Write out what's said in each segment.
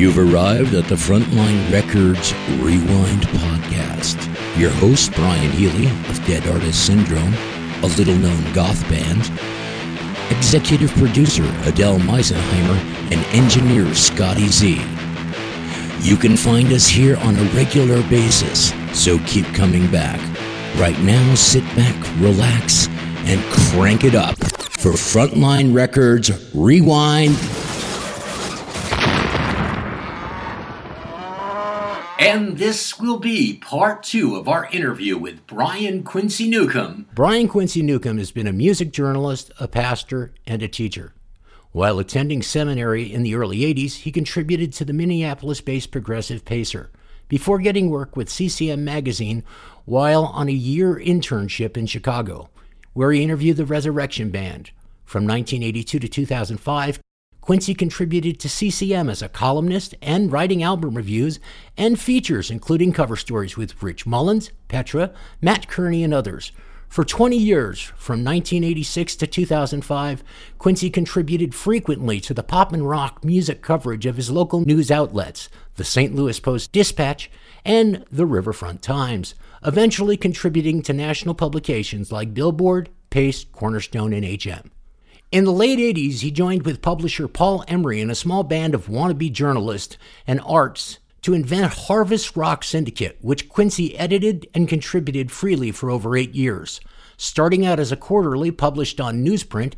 You've arrived at the Frontline Records Rewind podcast. Your host, Brian Healy of Dead Artist Syndrome, a little known goth band, executive producer Adele Meisenheimer, and engineer Scotty Z. You can find us here on a regular basis, so keep coming back. Right now, sit back, relax, and crank it up for Frontline Records Rewind And this will be part two of our interview with Brian Quincy Newcomb. Brian Quincy Newcomb has been a music journalist, a pastor, and a teacher. While attending seminary in the early 80s, he contributed to the Minneapolis based Progressive Pacer before getting work with CCM Magazine while on a year internship in Chicago, where he interviewed the Resurrection Band. From 1982 to 2005, Quincy contributed to CCM as a columnist and writing album reviews and features, including cover stories with Rich Mullins, Petra, Mat Kearney, and others. For 20 years, from 1986 to 2005, Quincy contributed frequently to the pop and rock music coverage of his local news outlets, the St. Louis Post Dispatch and the Riverfront Times, eventually contributing to national publications like Billboard, Paste, Cornerstone, and HM. In the late 80s, he joined with publisher Paul Emery and a small band of wannabe journalists and arts to invent Harvest Rock Syndicate, which Quincy edited and contributed freely for over eight years. Starting out as a quarterly published on newsprint,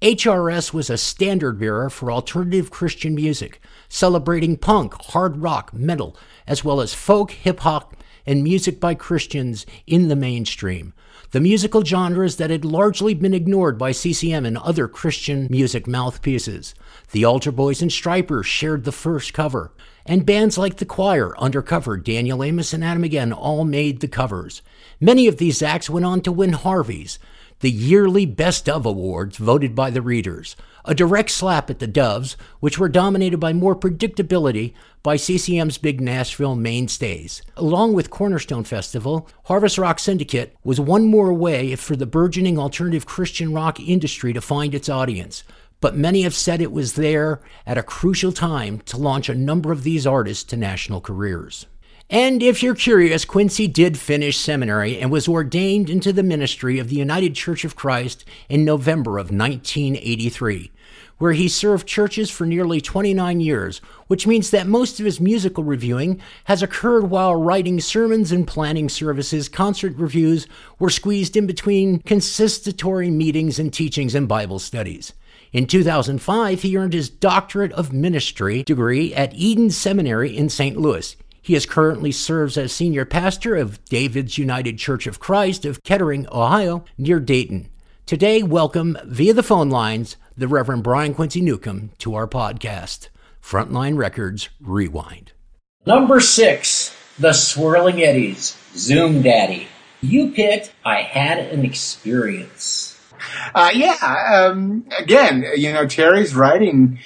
HRS was a standard bearer for alternative Christian music, celebrating punk, hard rock, metal, as well as folk, hip hop, and music by Christians in the mainstream the musical genres that had largely been ignored by CCM and other Christian music mouthpieces. The Altar Boys and Stryper shared the first cover, and bands like The Choir, Undercover, Daniel Amos, and Adam Again all made the covers. Many of these acts went on to win Harveys, the yearly Best of Awards voted by the readers, a direct slap at the Doves, which were dominated by more predictability by CCM's big Nashville mainstays. Along with Cornerstone Festival, Harvest Rock Syndicate was one more way for the burgeoning alternative Christian rock industry to find its audience. But many have said it was there at a crucial time to launch a number of these artists to national careers. And if you're curious, Quincy did finish seminary and was ordained into the ministry of the United Church of Christ in November of 1983, where he served churches for nearly 29 years, which means that most of his musical reviewing has occurred while writing sermons and planning services, concert reviews were squeezed in between consistory meetings and teachings and Bible studies. In 2005, he earned his Doctorate of Ministry degree at Eden Seminary in St. Louis. He is currently serves as senior pastor of David's United Church of Christ of Kettering, Ohio, near Dayton. Today, welcome via the phone lines the Reverend Brian Quincy Newcomb to our podcast, Frontline Records Rewind. Number six, The Swirling Eddies, Zoom Daddy. You picked I Had an Experience. Uh, yeah, um, again, you know, Terry's writing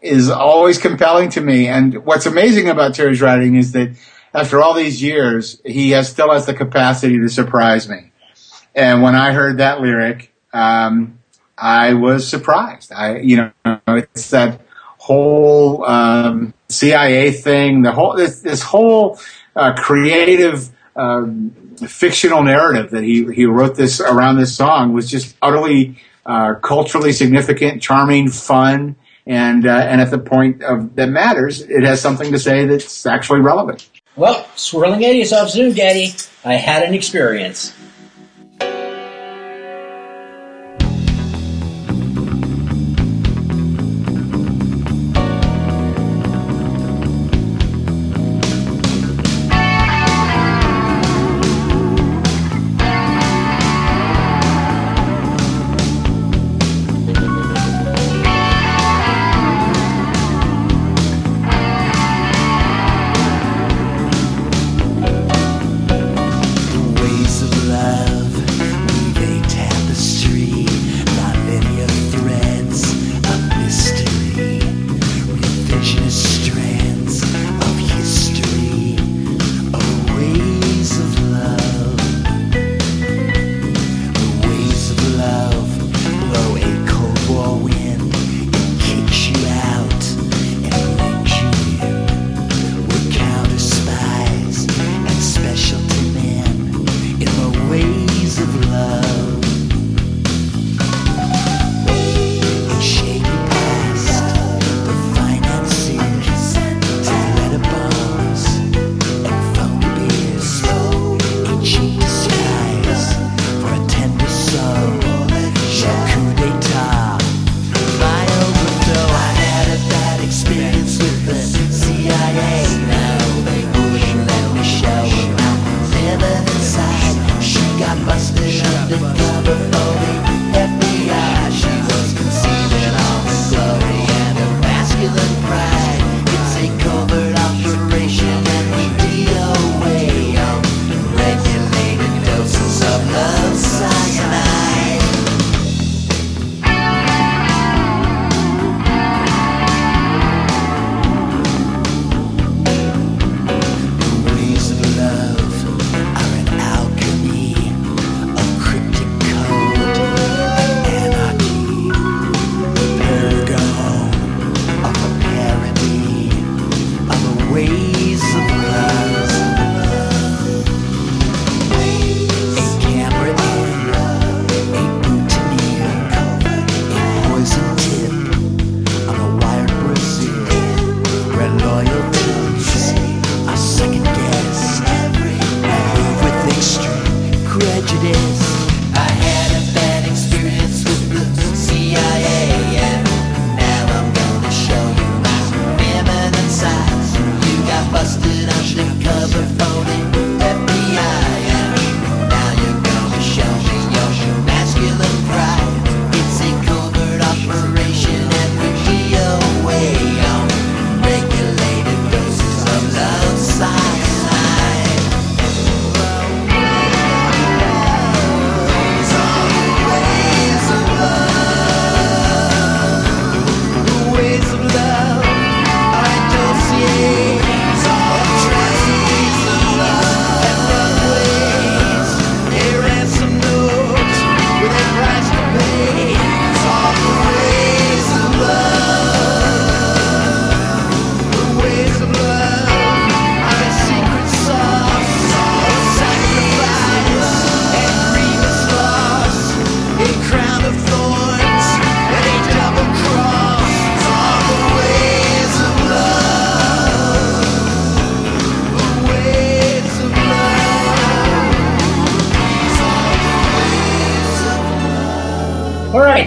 is always compelling to me. And what's amazing about Terry's writing is that after all these years, he has still has the capacity to surprise me. And when I heard that lyric, um, I was surprised. I, you know, it's that whole um, CIA thing, the whole this, this whole uh, creative um, fictional narrative that he he wrote this around this song was just utterly uh, culturally significant, charming, fun, and uh, and at the point of that matters, it has something to say that's actually relevant. Well, swirling eddies off Zoom, Daddy. I had an experience.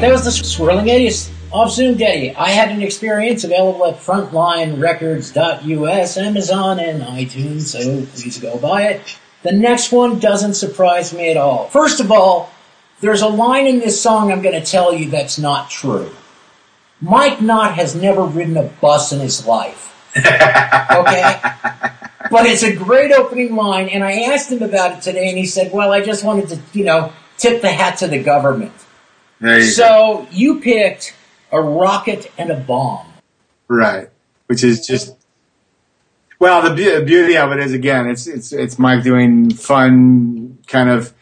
That was the Swirling Eddies of Zoom Daddy. I had an experience available at frontlinerecords.us, Amazon, and iTunes, so please go buy it. The next one doesn't surprise me at all. First of all, there's a line in this song I'm going to tell you that's not true. Mike Knott has never ridden a bus in his life. okay? But it's a great opening line, and I asked him about it today, and he said, Well, I just wanted to, you know, tip the hat to the government. You so go. you picked a rocket and a bomb. Right. Which is just well, the beauty of it is again, it's it's it's Mike doing fun kind of.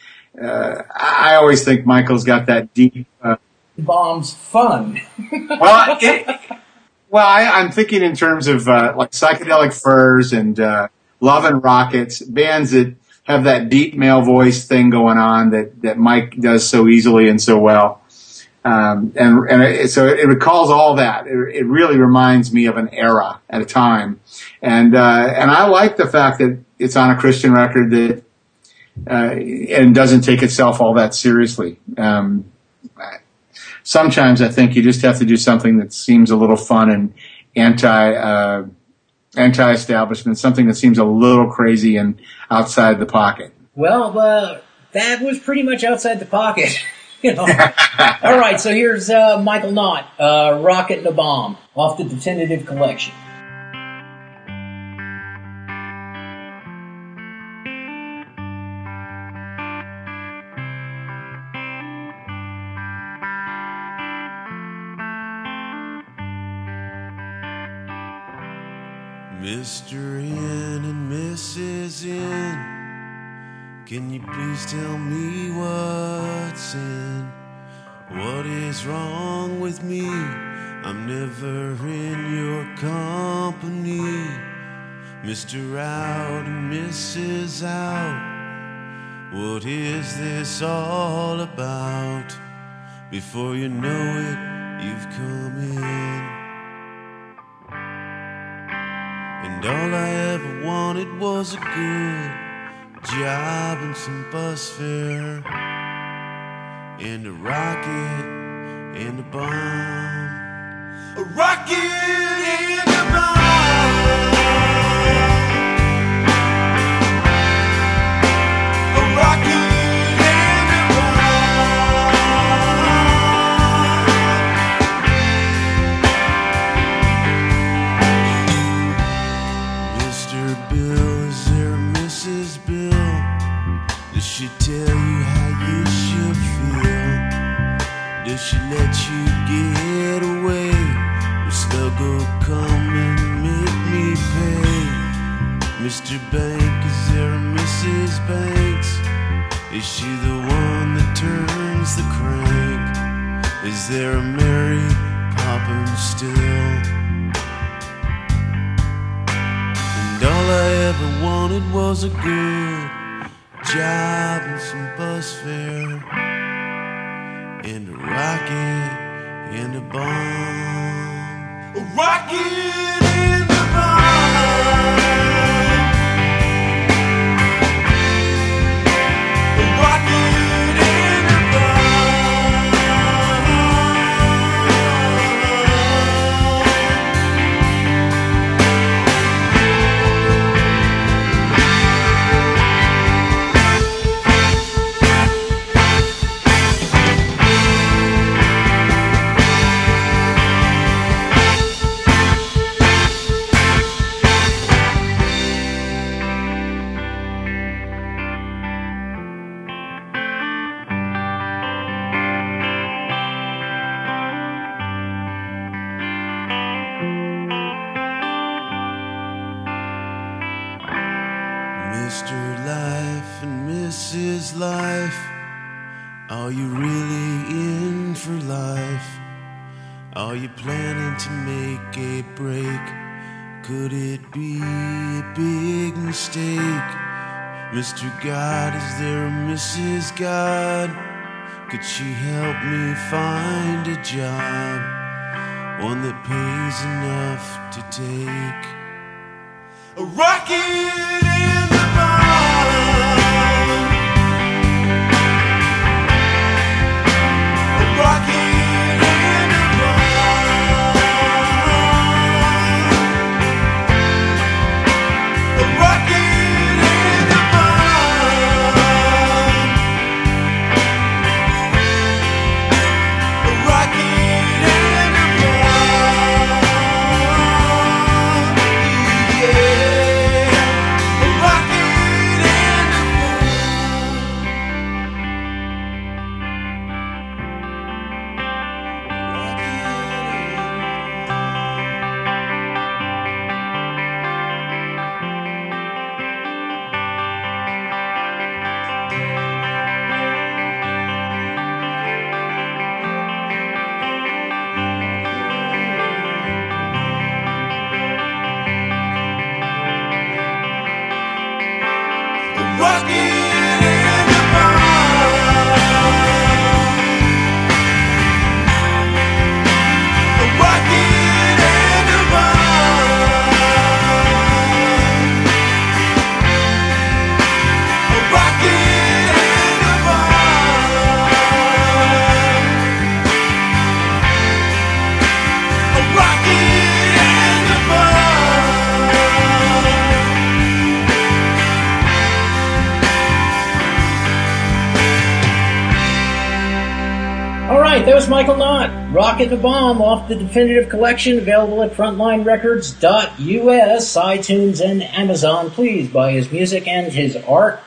Uh, I always think Michael's got that deep. Uh, Bombs fun. well, it, well, I, am thinking in terms of uh, like psychedelic furs and uh, love and rockets, bands that have that deep male voice thing going on that that Mike does so easily and so well. Um, and and it, so it recalls all that. It, it, really reminds me of an era at a time, and uh, and I like the fact that it's on a Christian record that uh, and doesn't take itself all that seriously. Um, sometimes I think you just have to do something that seems a little fun and anti uh, anti-establishment, something that seems a little crazy and outside the pocket. Well, uh, that was pretty much outside the pocket. know. All right, so here's uh, Michael Knott, uh, Rocket and a Bomb, off the Definitive Collection. Mr. Can you please tell me what's in? What is wrong with me? I'm never in your company. Mr. Out and Mrs. Out. What is this all about? Before you know it, you've come in. And all I ever wanted was a good job and some bus fare and a rocket and a bomb. A rocket and a bomb. Bank? Is there a Mrs. Banks? Is she the one that turns the crank? Is there a Mary Poppins still? And all I ever wanted was a good job and some bus fare and a rocket and a bomb. A rocket there a Mrs. God? Could she help me find a job? One that pays enough to take a rocket in the bomb. A rocket Rocket the Bomb off the Definitive Collection, available at frontlinerecords.us, iTunes, and Amazon. Please buy his music and his art.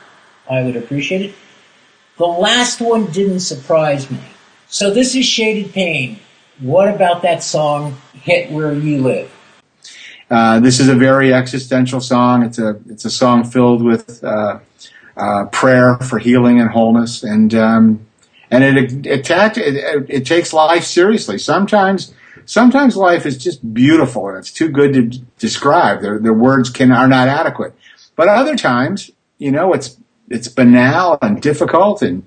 I would appreciate it. The last one didn't surprise me. So this is Shaded Pain. What about that song, Hit Where You Live? Uh, this is a very existential song. It's a it's a song filled with uh, uh, prayer for healing and wholeness, and um, and it it, it takes life seriously. Sometimes sometimes life is just beautiful and it's too good to describe. Their their words can are not adequate. But other times, you know, it's it's banal and difficult and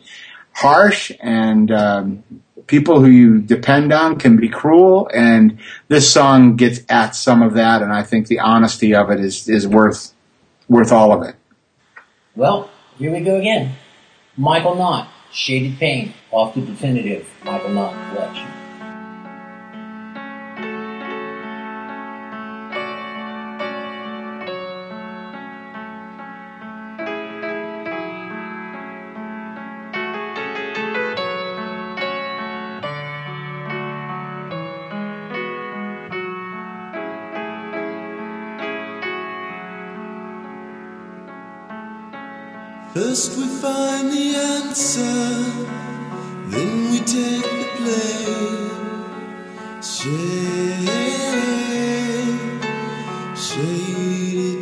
harsh and um, people who you depend on can be cruel and this song gets at some of that and I think the honesty of it is is worth worth all of it. Well, here we go again. Michael Knott, Shaded Pain, off the Definitive Michael Knott collection. First we find the then we take the blame. Shade, shaded.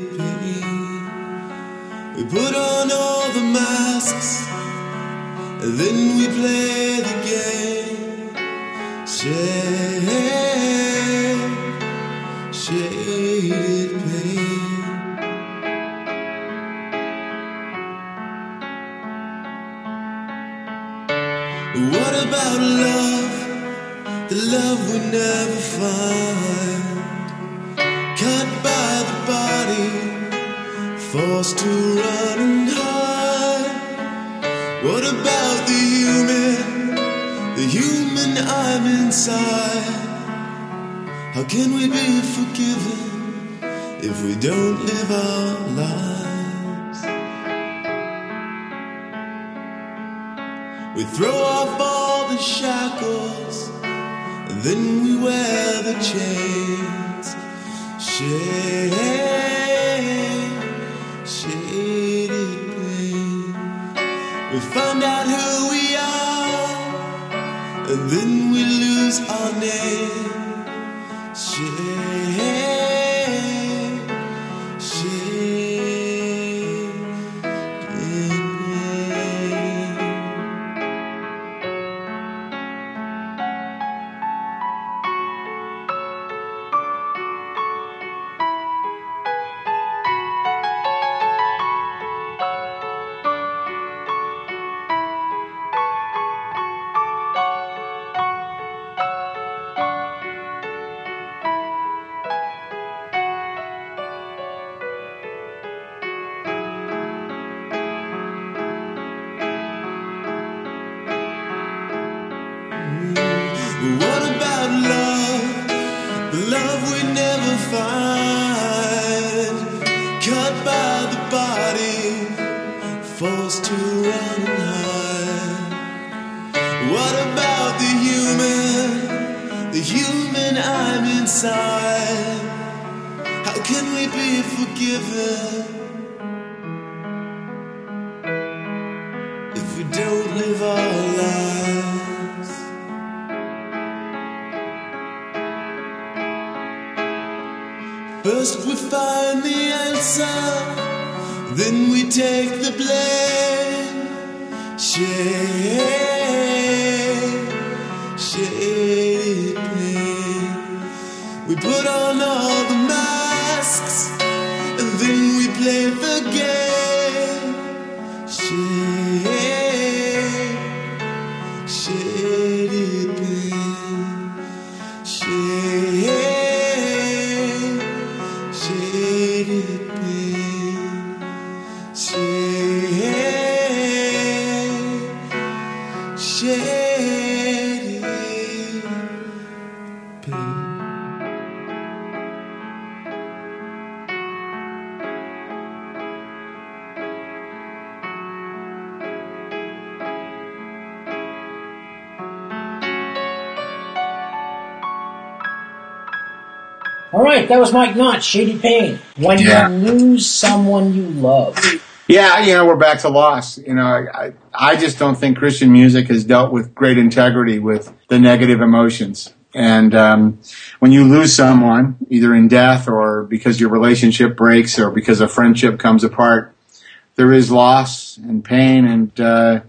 We put on all the masks, and then we play the game. Shade, shaded The love we never find. Cut by the body, forced to run and hide. What about the human, the human I'm inside? How can we be forgiven if we don't live our lives? We throw off all the shackles, then we wear the chains. Shade, shaded. We found out who we are, and then we lose our name. Find the answer, then we take the blame. Shade, shaded. We put on all the masks, and then we play the game. Right, that was Mike Knott, Shady Pain. When Yeah. you lose someone you love. Yeah, you know, we're back to loss. You know, I, I just don't think Christian music has dealt with great integrity with the negative emotions. And um, when you lose someone, either in death or because your relationship breaks or because a friendship comes apart, there is loss and pain, and uh,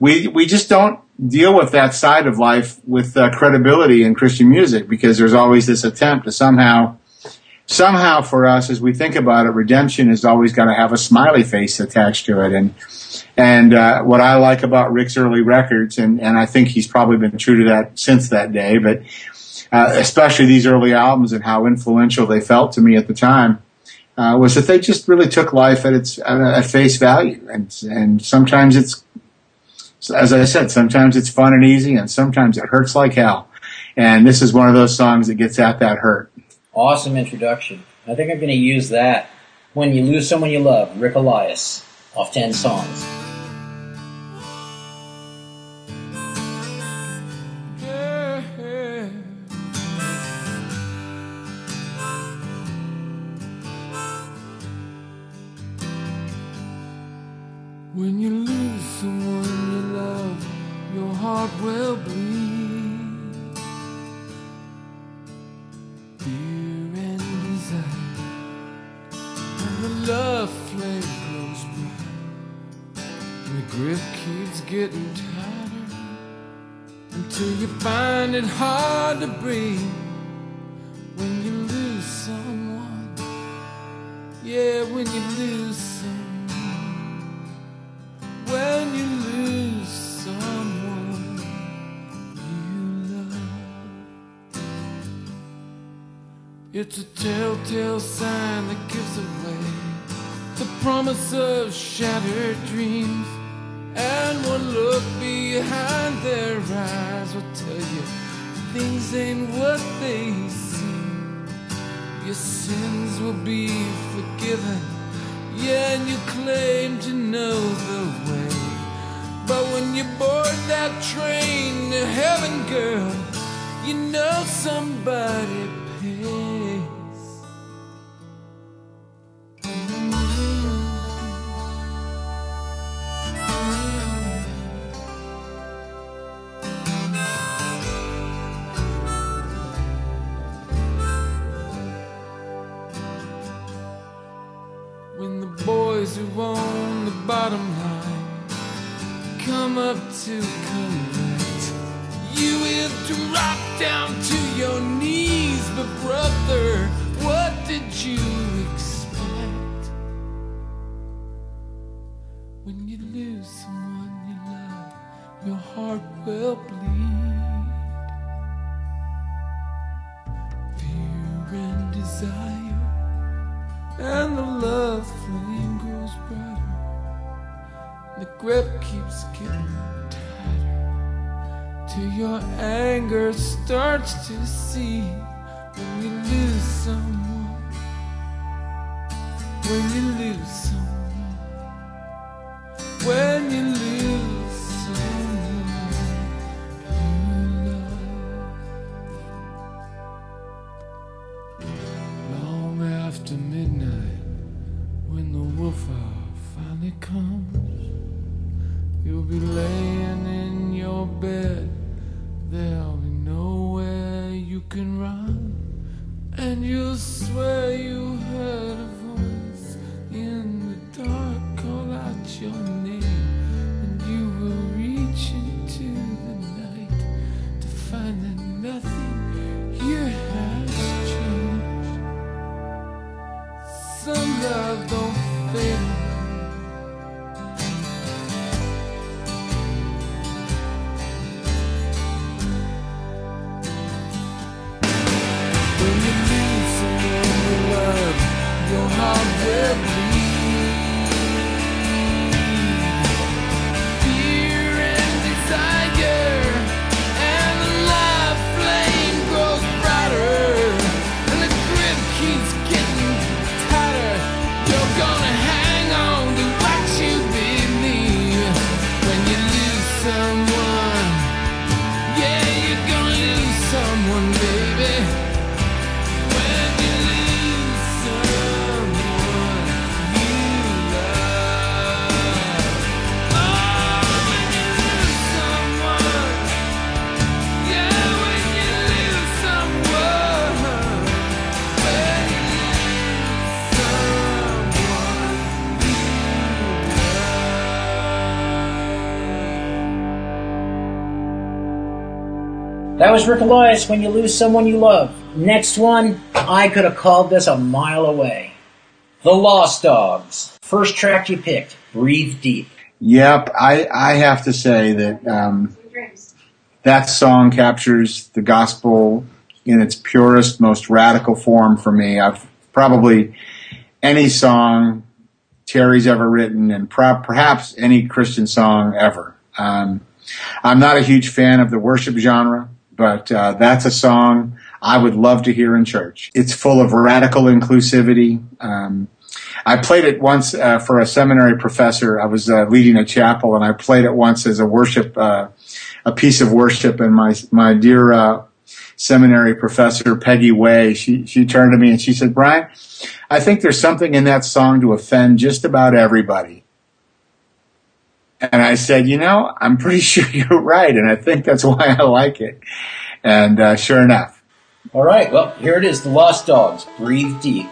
we we just don't deal with that side of life with uh, credibility in Christian music because there's always this attempt to somehow somehow for us as we think about it redemption has always got to have a smiley face attached to it. And and uh, what I like about Rick's early records and and I think he's probably been true to that since that day but uh, especially these early albums and how influential they felt to me at the time uh, was that they just really took life at its at face value. And and sometimes it's as I said sometimes it's fun and easy and sometimes it hurts like hell. And this is one of those songs that gets at that hurt Awesome introduction. I think I'm going to use that. When you lose someone you love, Rick Elias, off 10 songs. Boys who own the bottom line come up to collect, you will drop down to your knees. But brother, what did you expect? Was Rick Elias when you lose someone you love. Next one, I could have called this a mile away. The Lost Dogs. First track you picked, Breathe Deep. Yep, I, I have to say that um, that song captures the gospel in its purest, most radical form for me. I've probably any song Terry's ever written, and pro- perhaps any Christian song ever. Um, I'm not a huge fan of the worship genre, but uh, that's a song I would love to hear in church. It's full of radical inclusivity. Um, I played it once uh, for a seminary professor. I was uh, leading a chapel, and I played it once as a worship, uh, a piece of worship. And my my dear uh, seminary professor Peggy Way, she she turned to me and she said, "Brian, I think there's something in that song to offend just about everybody." And I said, "You know, I'm pretty sure you're right, and I think that's why I like it." And uh, sure enough, All right, well, here it is The Lost Dogs, Breathe Deep.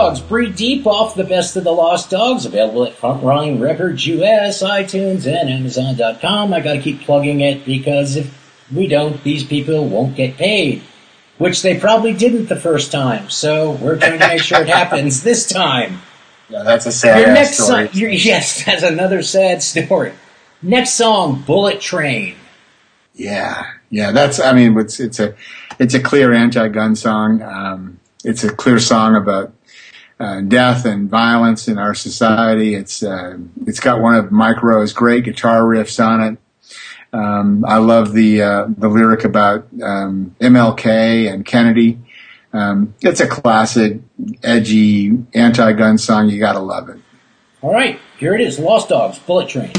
Dogs. Breathe Deep off the Best of the Lost Dogs, available at Front Frontline Records US, iTunes, and Amazon.com. I gotta keep plugging it because if we don't, these people won't get paid. Which they probably didn't the first time, so we're trying to make sure it happens this time. Yeah, that's a sad Your next story. song, your, yes, that's another sad story. Next song, Bullet Train. Yeah, yeah. That's. I mean, it's it's a it's a clear anti-gun song. Um, it's a clear song about uh, death and violence in our society. It's uh, it's got one of Mike Roe's great guitar riffs on it. Um, I love the uh, the lyric about um, MLK and Kennedy. Um, it's a classic, edgy anti-gun song. You gotta love it. All right, here it is, Lost Dogs, Bullet Train.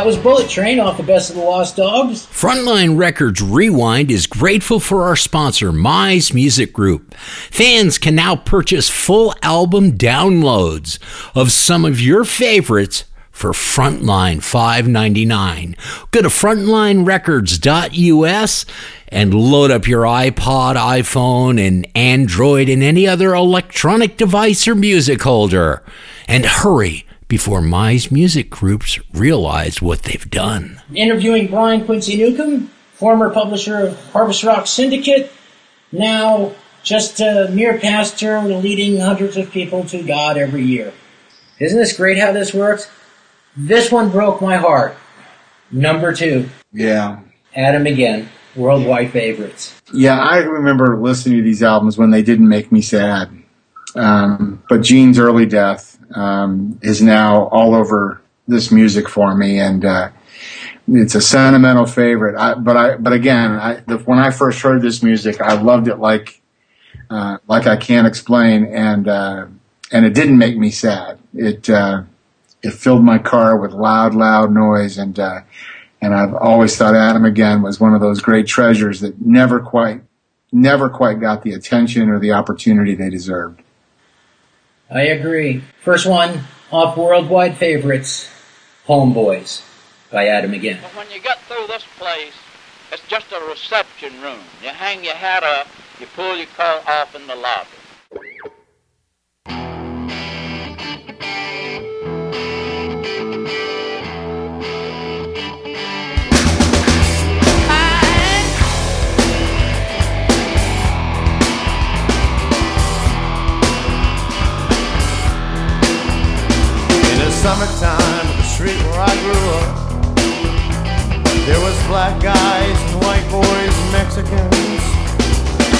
That was Bullet Train off the Best of the Lost Dogs. Frontline Records Rewind is grateful for our sponsor, Mize Music Group. Fans can now purchase full album downloads of some of your favorites for Frontline $5.99. Go to frontlinerecords.us and load up your iPod, iPhone, and Android and any other electronic device or music holder. And hurry before Mize Music Groups realize what they've done. Interviewing Brian Quincy Newcomb, former publisher of Harvest Rock Syndicate, now just a mere pastor leading hundreds of people to God every year. Isn't this great how this works? This one broke my heart. Number two, Yeah. Adam again, worldwide favorites. Yeah, I remember listening to these albums when they didn't make me sad. Um, but Gene's early death um, is now all over this music for me, and uh, it's a sentimental favorite. I, but I, but again, I, the, when I first heard this music, I loved it like uh, like I can't explain, and uh, and it didn't make me sad. It uh, it filled my car with loud, loud noise, and uh, and I've always thought Adam again was one of those great treasures that never quite never quite got the attention or the opportunity they deserved. I agree. First one off worldwide favorites, Homeboys by Adam again. But when you get through this place, it's just a reception room. You hang your hat up, you pull your car off in the lobby. In the street where I grew up, there was black guys and white boys and Mexicans.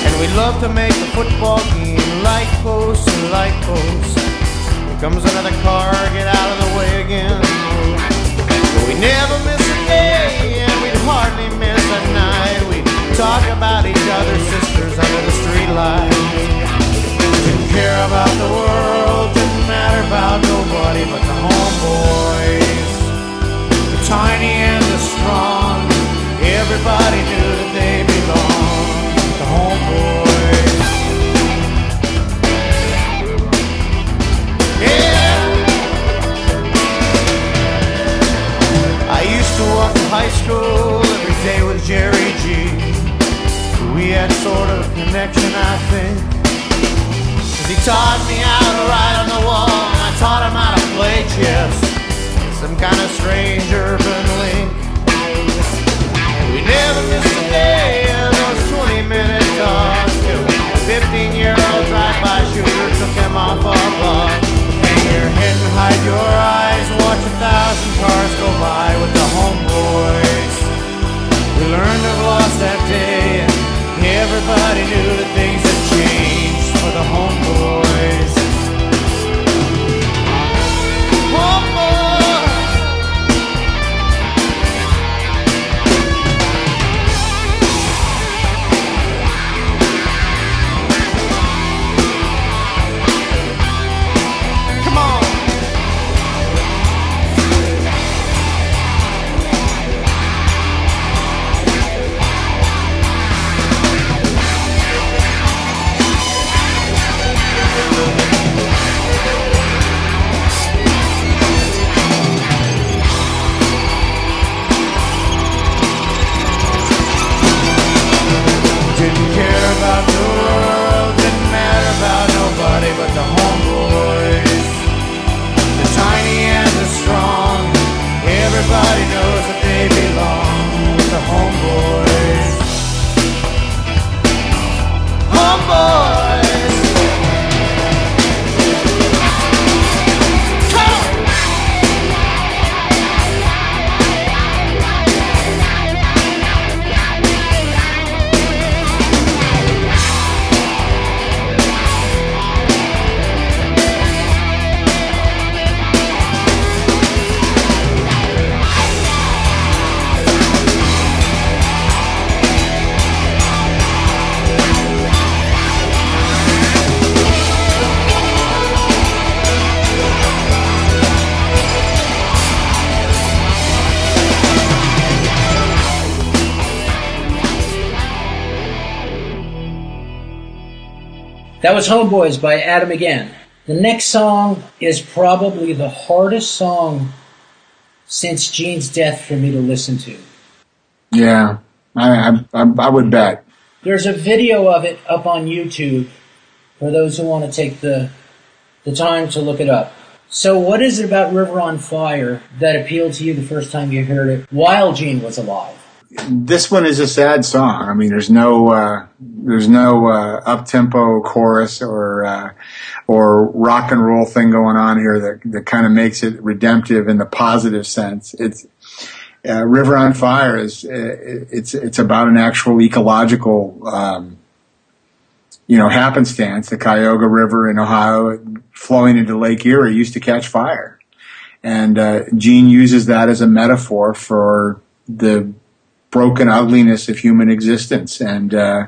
And we loved to make the football game light post and light post. Here comes another car, get out of the way again. But we never miss a day, and we'd hardly miss a night. We'd talk about each other's sisters under the street lights. Didn't care about the world, about nobody but the homeboys. The tiny and the strong, everybody knew that they belonged. The homeboys. Yeah. I used to walk to high school every day with Jerry G. We had sort of a connection, I think. He taught me how to write on the wall, taught him how to play chess. Some kind of strange urban link. We never missed a day of those 20 minute talks. till A 15 year old drive-by shooter took him off our block. Hang your head and hide your eyes, watch a thousand cars go by with the homeboys. We learned of loss that day, and everybody knew that was Homeboys by Adam again. The next song is probably the hardest song since Gene's death for me to listen to. Yeah, I, I, I would bet. There's a video of it up on YouTube for those who want to take the the time to look it up. So, what is it about River on Fire that appealed to you the first time you heard it while Gene was alive? This one is a sad song. I mean, there's no uh, there's no uh, up tempo chorus or uh, or rock and roll thing going on here that that kind of makes it redemptive in the positive sense. It's uh, River on Fire is uh, it's it's about an actual ecological um, you know happenstance. The Cuyahoga River in Ohio flowing into Lake Erie used to catch fire, and uh, Gene uses that as a metaphor for the broken ugliness of human existence. And uh,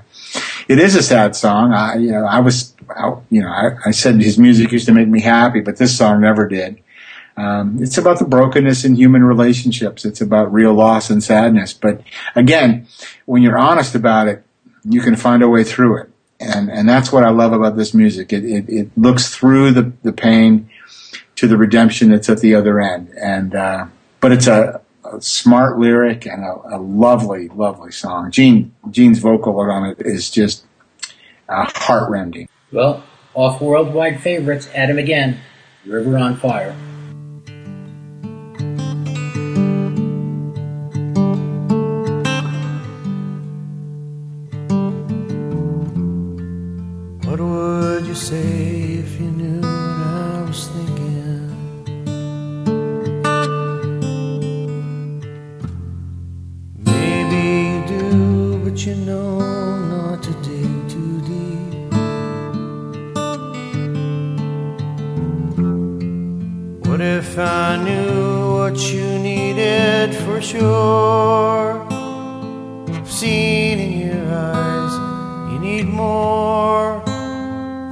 it is a sad song. I you know I was I, you know I, I said his music used to make me happy, but this song never did. Um, it's about the brokenness in human relationships. It's about real loss and sadness. But again, when you're honest about it, you can find a way through it. And, and that's what I love about this music. It, it, it looks through the, the pain to the redemption that's at the other end. And, uh, but it's a, a smart lyric and a, a, lovely, lovely song. Gene Gene's vocal on it is just uh, heartrending. Well, off worldwide favorites, Adam again, River on Fire. I knew what you needed for sure. I've seen in your eyes you need more,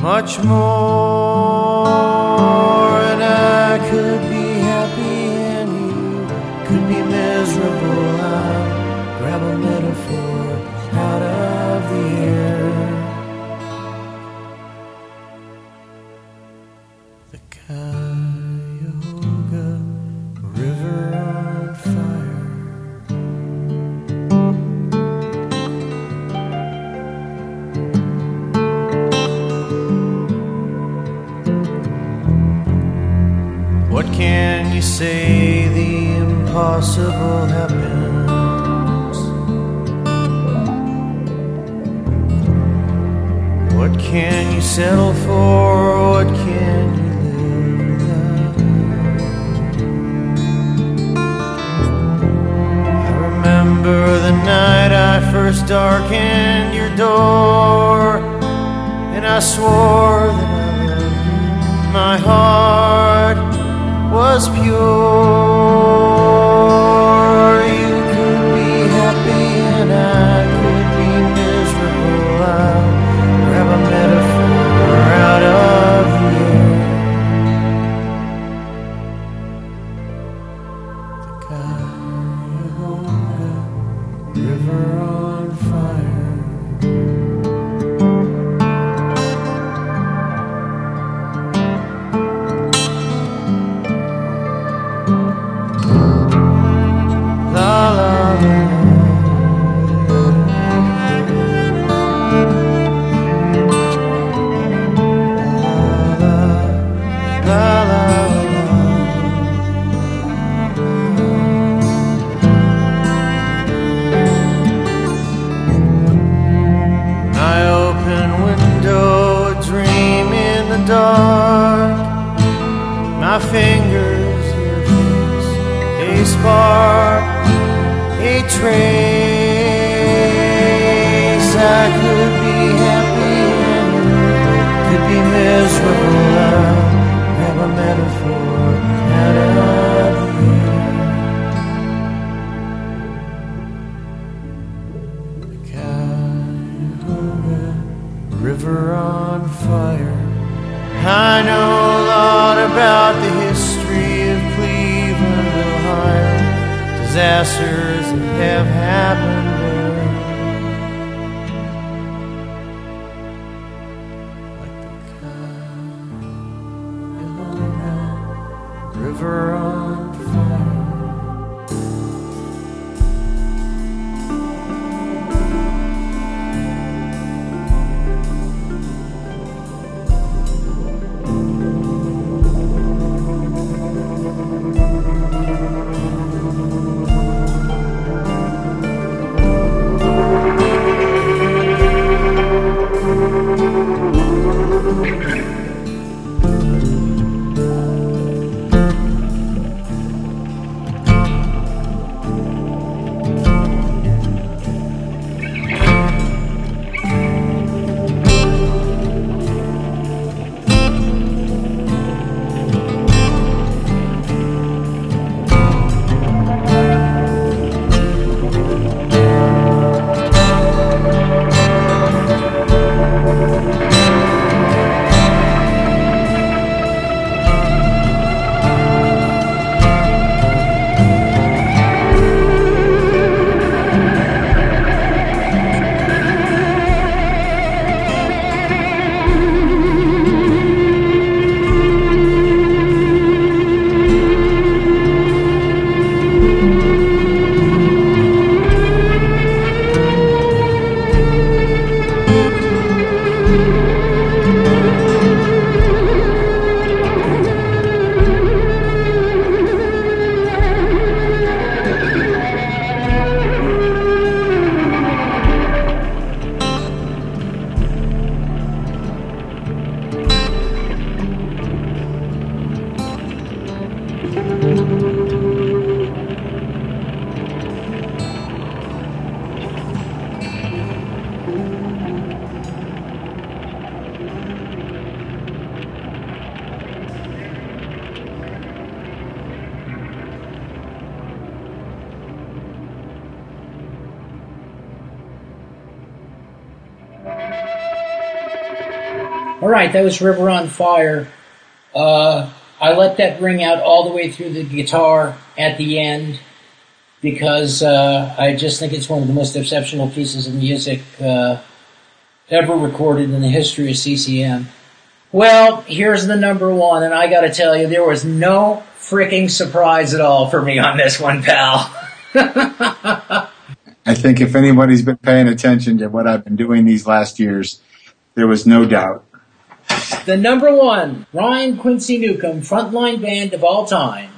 much more. That was River on Fire. Uh, I let that ring out all the way through the guitar at the end because uh, I just think it's one of the most exceptional pieces of music uh, ever recorded in the history of CCM. Well, here's the number one, and I got to tell you, there was no freaking surprise at all for me on this one, pal. I think if anybody's been paying attention to what I've been doing these last years, there was no doubt. The number one Brian Quincy Newcomb frontline band of all time,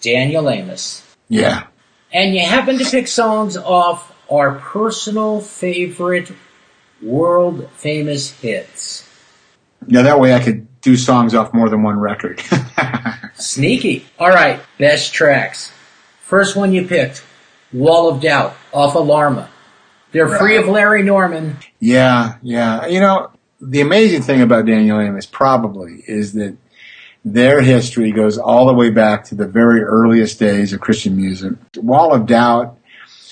Daniel Amos. Yeah. And you happen to pick songs off our personal favorite world famous hits. Yeah, that way I could do songs off more than one record. Sneaky. All right, best tracks. First one you picked, Wall of Doubt off Alarma. They're free of Larry Norman. yeah, yeah. You know, the amazing thing about Daniel Amos probably is that their history goes all the way back to the very earliest days of Christian music. Wall of Doubt,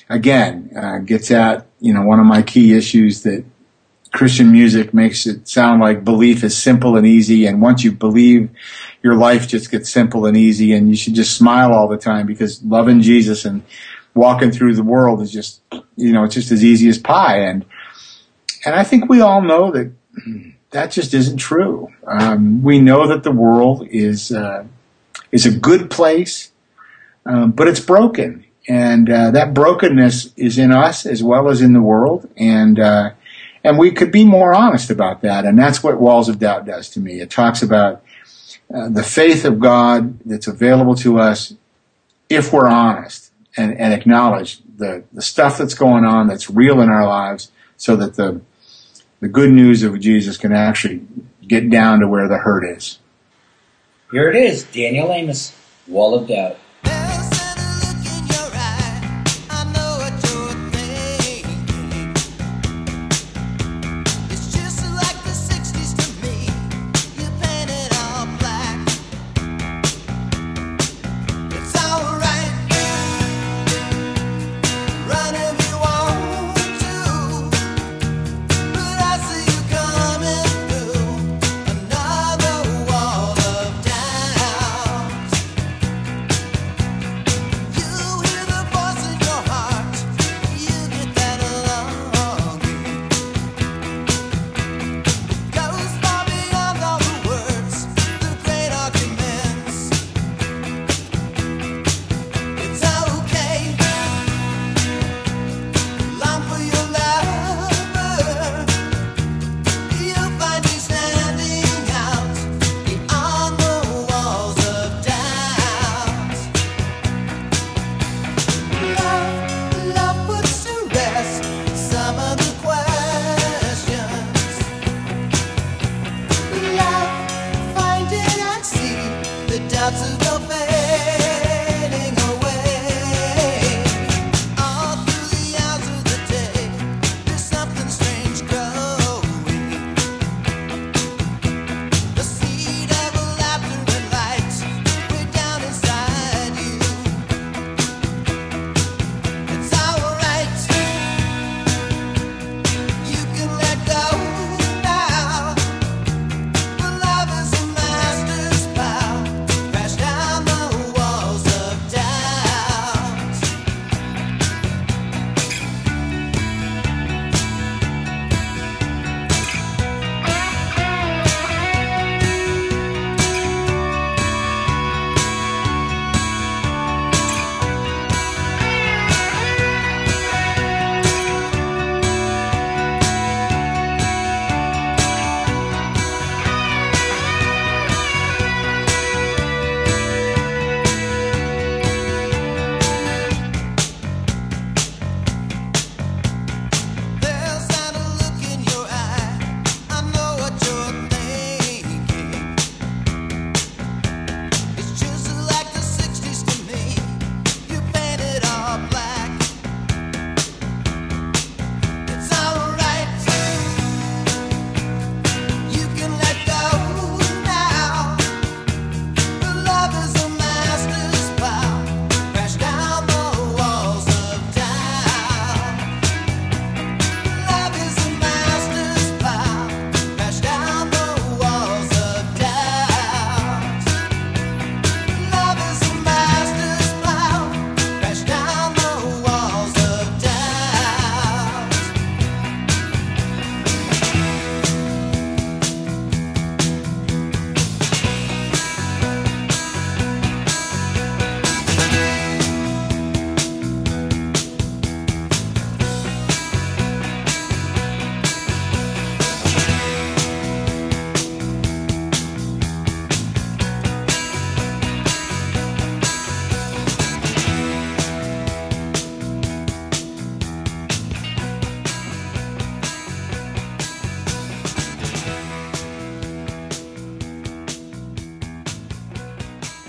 again, uh, gets at, you know, one of my key issues that Christian music makes it sound like belief is simple and easy. And once you believe, your life just gets simple and easy and you should just smile all the time because loving Jesus and walking through the world is just, you know, it's just as easy as pie. And, and I think we all know that that just isn't true. Um, we know that the world is, uh, is a good place, um, but it's broken. And, uh, that brokenness is in us as well as in the world. And, uh, and we could be more honest about that. And that's what Walls of Doubt does to me. It talks about uh, the faith of God that's available to us if we're honest and, and acknowledge the, the stuff that's going on that's real in our lives so that the, the good news of Jesus can actually get down to where the hurt is. Here it is, Daniel Amos, Wall of Doubt.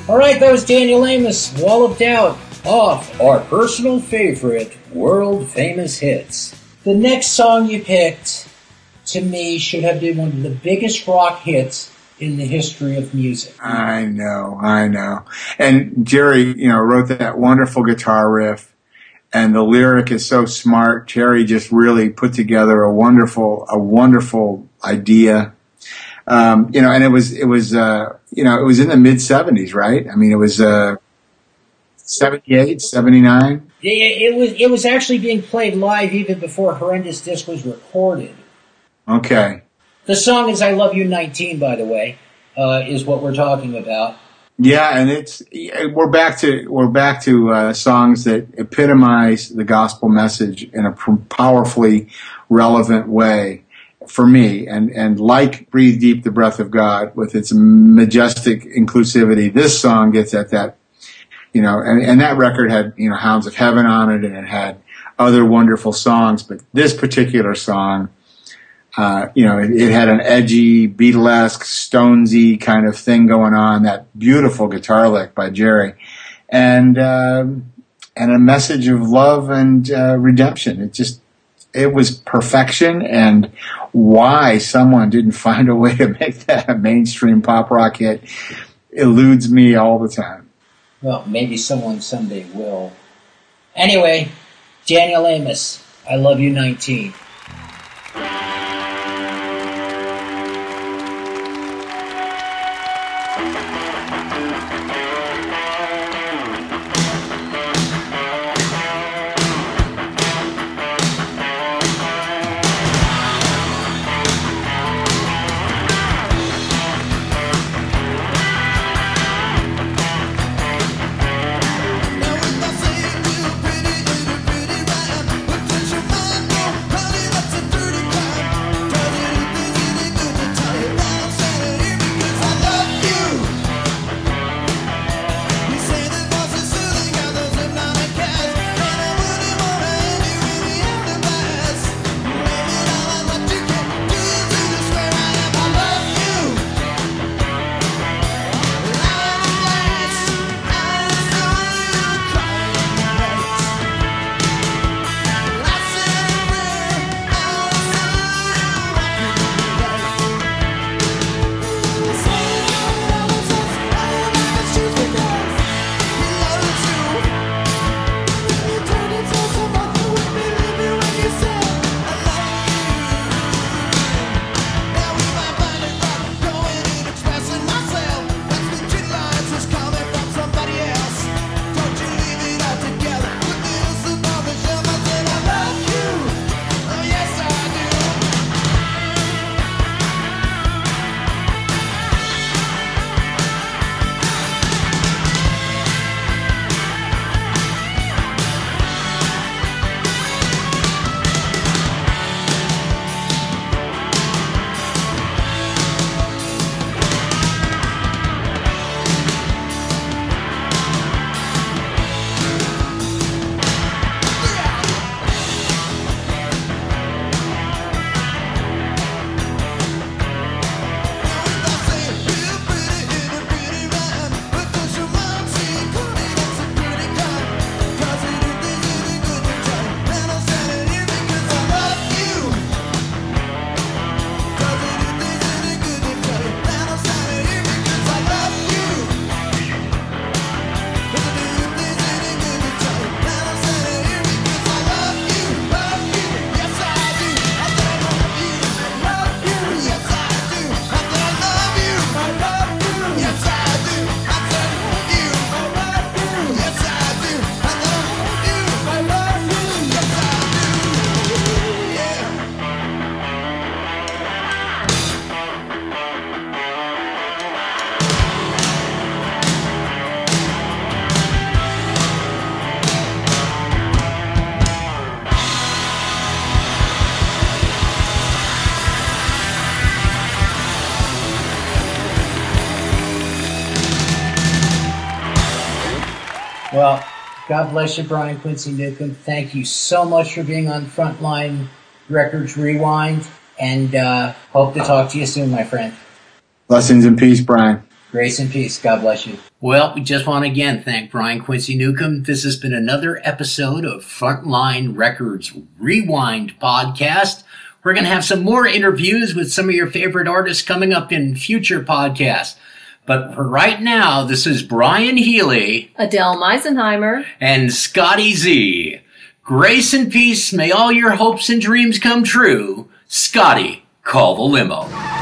All right, that was Daniel Amos, Wall of Doubt, off our personal favorite, world famous hits. The next song you picked, to me, should have been one of the biggest rock hits in the history of music. I know, I know. And Jerry, you know, wrote that wonderful guitar riff and the lyric is so smart. Jerry just really put together a wonderful, a wonderful idea. Um, you know, and it was, it was, uh, you know, it was in the mid seventies, right? I mean, it was, uh, 78, 79. Yeah, it was it was actually being played live even before Horrendous Disc was recorded. Okay. The song is "I Love You 19," by the way, uh, is what we're talking about. Yeah, and it's we're back to we're back to uh, songs that epitomize the gospel message in a powerfully relevant way for me. And and like "Breathe Deep, the Breath of God" with its majestic inclusivity, this song gets at that. You know, and, and that record had you know "Hounds of Heaven" on it, and it had other wonderful songs, but this particular song uh, you know, it, it, had an edgy, Beatlesque, Stonesy kind of thing going on. That beautiful guitar lick by Jerry, and um, and a message of love and uh, redemption. It just it was perfection and why someone didn't find a way to make that a mainstream pop rock hit eludes me all the time. Well, maybe someone someday will. Anyway, Daniel Amos, I love you 19. God bless you, Brian Quincy Newcomb. Thank you so much for being on Frontline Records Rewind, and uh, hope to talk to you soon, my friend. Blessings and peace, Brian. Grace and peace. God bless you. Well, we just want to again thank Brian Quincy Newcomb. This has been another episode of Frontline Records Rewind podcast. We're going to have some more interviews with some of your favorite artists coming up in future podcasts. But for right now, this is Brian Healy Adele Meisenheimer. and Scotty Z. Grace and peace. May all your hopes and dreams come true. Scotty, call the limo.